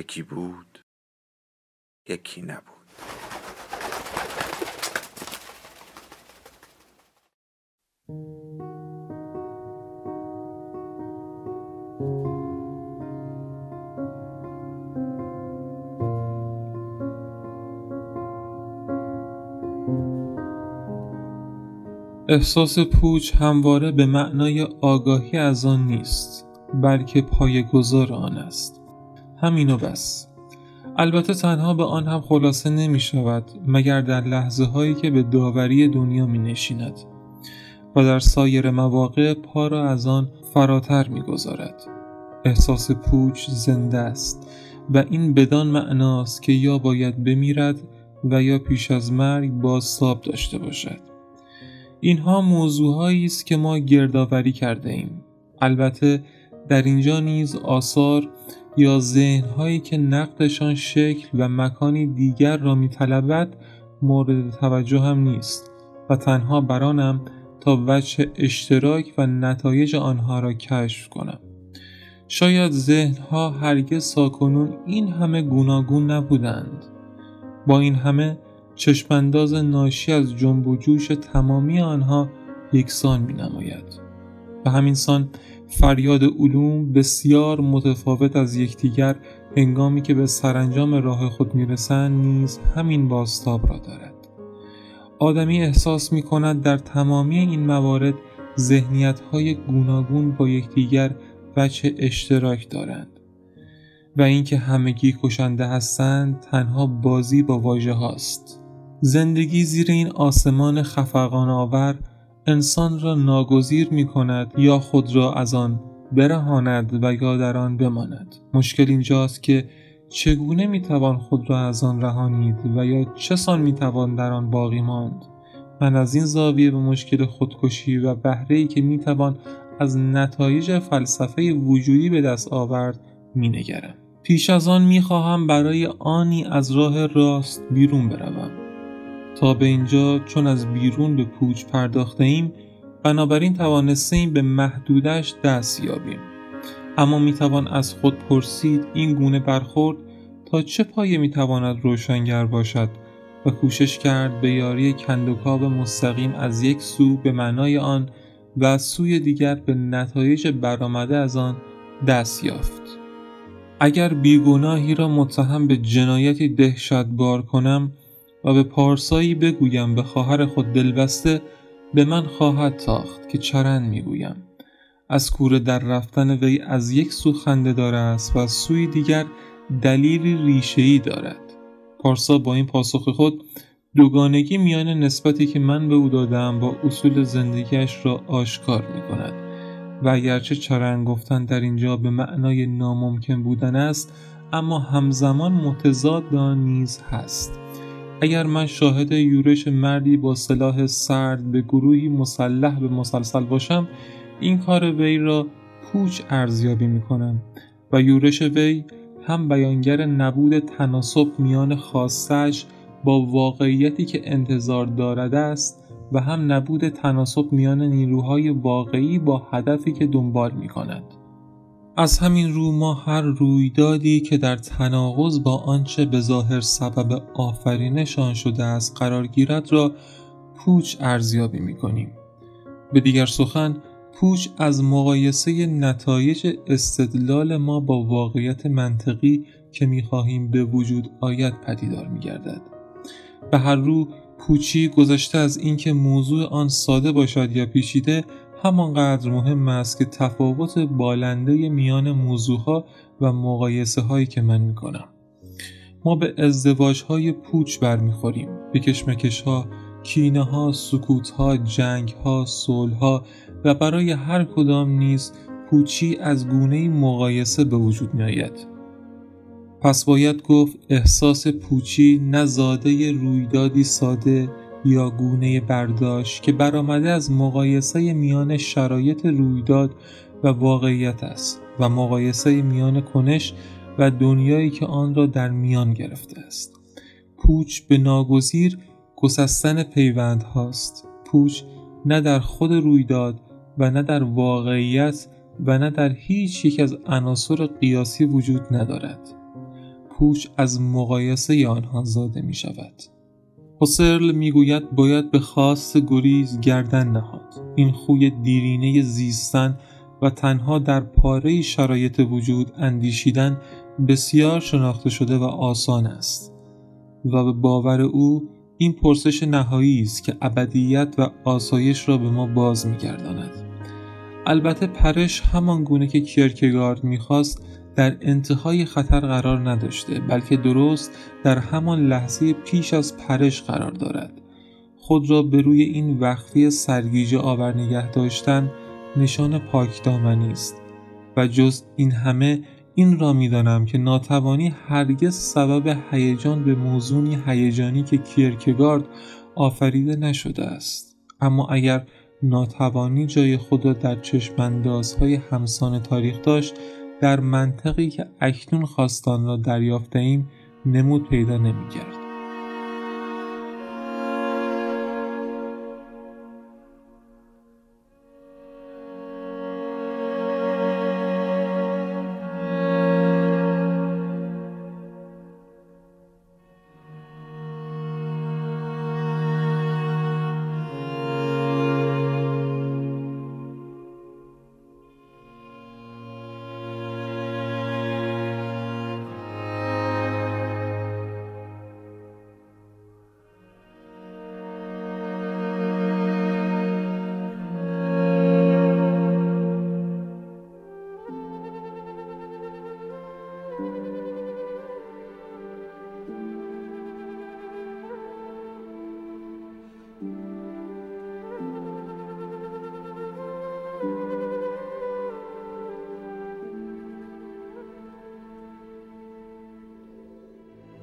یکی بود یکی نبود. احساس پوچ همواره به معنای آگاهی از آن نیست بلکه پایگذار آن است. همین و بس البته تنها به آن هم خلاصه نمی شود مگر در لحظه هایی که به داوری دنیا می نشیند و در سایر مواقع پا را از آن فراتر می گذارد. احساس پوچ زنده است و این بدان معناست که یا باید بمیرد و یا پیش از مرگ بازتاب داشته باشد. اینها موضوعهایی است که ما گردآوری کرده ایم. البته در اینجا نیز آثار یا ذهنهایی که نقدشان شکل و مکانی دیگر را میطلبد مورد توجه هم نیست و تنها برانم تا وجه اشتراک و نتایج آنها را کشف کنم. شاید ذهنها هرگز ساکنون این همه گوناگون نبودند. با این همه چشمانداز ناشی از جنب و جوش تمامی آنها یکسان می نماید و همین سان فریاد علوم بسیار متفاوت از یکدیگر هنگامی که به سرانجام راه خود می‌رسند نیز همین باستاب را دارد. آدمی احساس می کند در تمامی این موارد ذهنیت های گوناگون با یکدیگر وجه اشتراک دارند و اینکه همگی کشنده هستند تنها بازی با واژه هاست زندگی زیر این آسمان خفقان آور انسان را ناگزیر می کند یا خود را از آن برهاند و یا در آن بماند. مشکل اینجاست که چگونه می توان خود را از آن رهانید و یا چه سان می توان در آن باقی ماند؟ من از این زاویه به مشکل خودکشی و بهره ای که می توان از نتایج فلسفه وجودی به دست آورد می نگرم. پیش از آن می خواهم برای آنی از راه راست بیرون بروم. تا به اینجا چون از بیرون به پوچ پرداخته ایم بنابراین توانستیم به محدودش دست یابیم. اما می‌توان از خود پرسید این گونه برخورد تا چه پایه می‌تواند روشنگر باشد و کوشش کرد به یاری کندوکاو مستقیم از یک سو به معنای آن و از سوی دیگر به نتایج برآمده از آن دست یافت. اگر بیگناهی را متهم به جنایتی دهشت بار کنم و به پارسایی بگویم به خواهر خود دلبسته به من خواهد تاخت که چرند می‌گویم. از کوره در رفتن وی از یک سو خنده داره است و از سوی دیگر دلیلی ریشه‌ای دارد. پارسا با این پاسخ خود دوگانگی میان نسبتی که من به او دادم با اصول زندگیش را آشکار می کند و اگرچه چرند گفتن در اینجا به معنای ناممکن بودن است اما همزمان متضاد آن نیز هست. اگر من شاهد یورش مردی با سلاح سرد به گروهی مسلح به مسلسل باشم این کار وی را پوچ ارزیابی می کنم و یورش وی هم بیانگر نبود تناسب میان خاصش با واقعیتی که انتظار دارد است و هم نبود تناسب میان نیروهای واقعی با هدفی که دنبال می کند. از همین رو ما هر رویدادی که در تناقض با آنچه به ظاهر سبب آفرینشان شده است قرار گیرد را پوچ ارزیابی می کنیم. به دیگر سخن پوچ از مقایسه نتایج استدلال ما با واقعیت منطقی که می خواهیم به وجود آید پدیدار می گردد. به هر رو پوچی گذشته از اینکه موضوع آن ساده باشد یا پیچیده همانقدر مهم است که تفاوت بالنده میان موضوعها و مقایسه هایی که من کنم. ما به ازدواج های پوچ برمیخوریم به کشمکش ها کینه ها سکوت ها جنگ ها صلح ها و برای هر کدام نیز پوچی از گونه مقایسه به وجود می آید. پس باید گفت احساس پوچی نه زاده رویدادی ساده یا گونه برداشت که برآمده از مقایسه میان شرایط رویداد و واقعیت است و مقایسه میان کنش و دنیایی که آن را در میان گرفته است. پوچ به ناگزیر گسستن پیوند هاست. پوچ نه در خود رویداد و نه در واقعیت و نه در هیچ یک از عناصر قیاسی وجود ندارد. پوچ از مقایسه آنها زاده می شود حسرل می‌گوید باید به خواست گریز گردن نهاد. این خوی دیرینه زیستن و تنها در پاره شرایط وجود اندیشیدن بسیار شناخته شده و آسان است و به باور او این پرسش نهایی است که ابدیت و آسایش را به ما باز میگرداند. البته پرش همان گونه که کیرکگارد می‌خواست در انتهای خطر قرار نداشته بلکه درست در همان لحظه پیش از پرش قرار دارد. خود را به روی این وقفی سرگیجه آور نگه داشتن نشان پاکدامنی است. و جز این همه این را می‌دانم که ناتوانی هرگز سبب هیجان به موضوعی هیجانی که کیرکگارد آفریده نشده است. اما اگر ناتوانی جای خود را در چشماندازهای همسان تاریخ داشت در منطقی که اکنون خواستان را دریافته ایم نمود پیدا نمی کرد.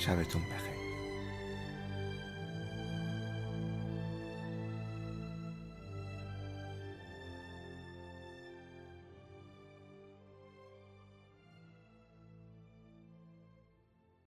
شبتون بخیر.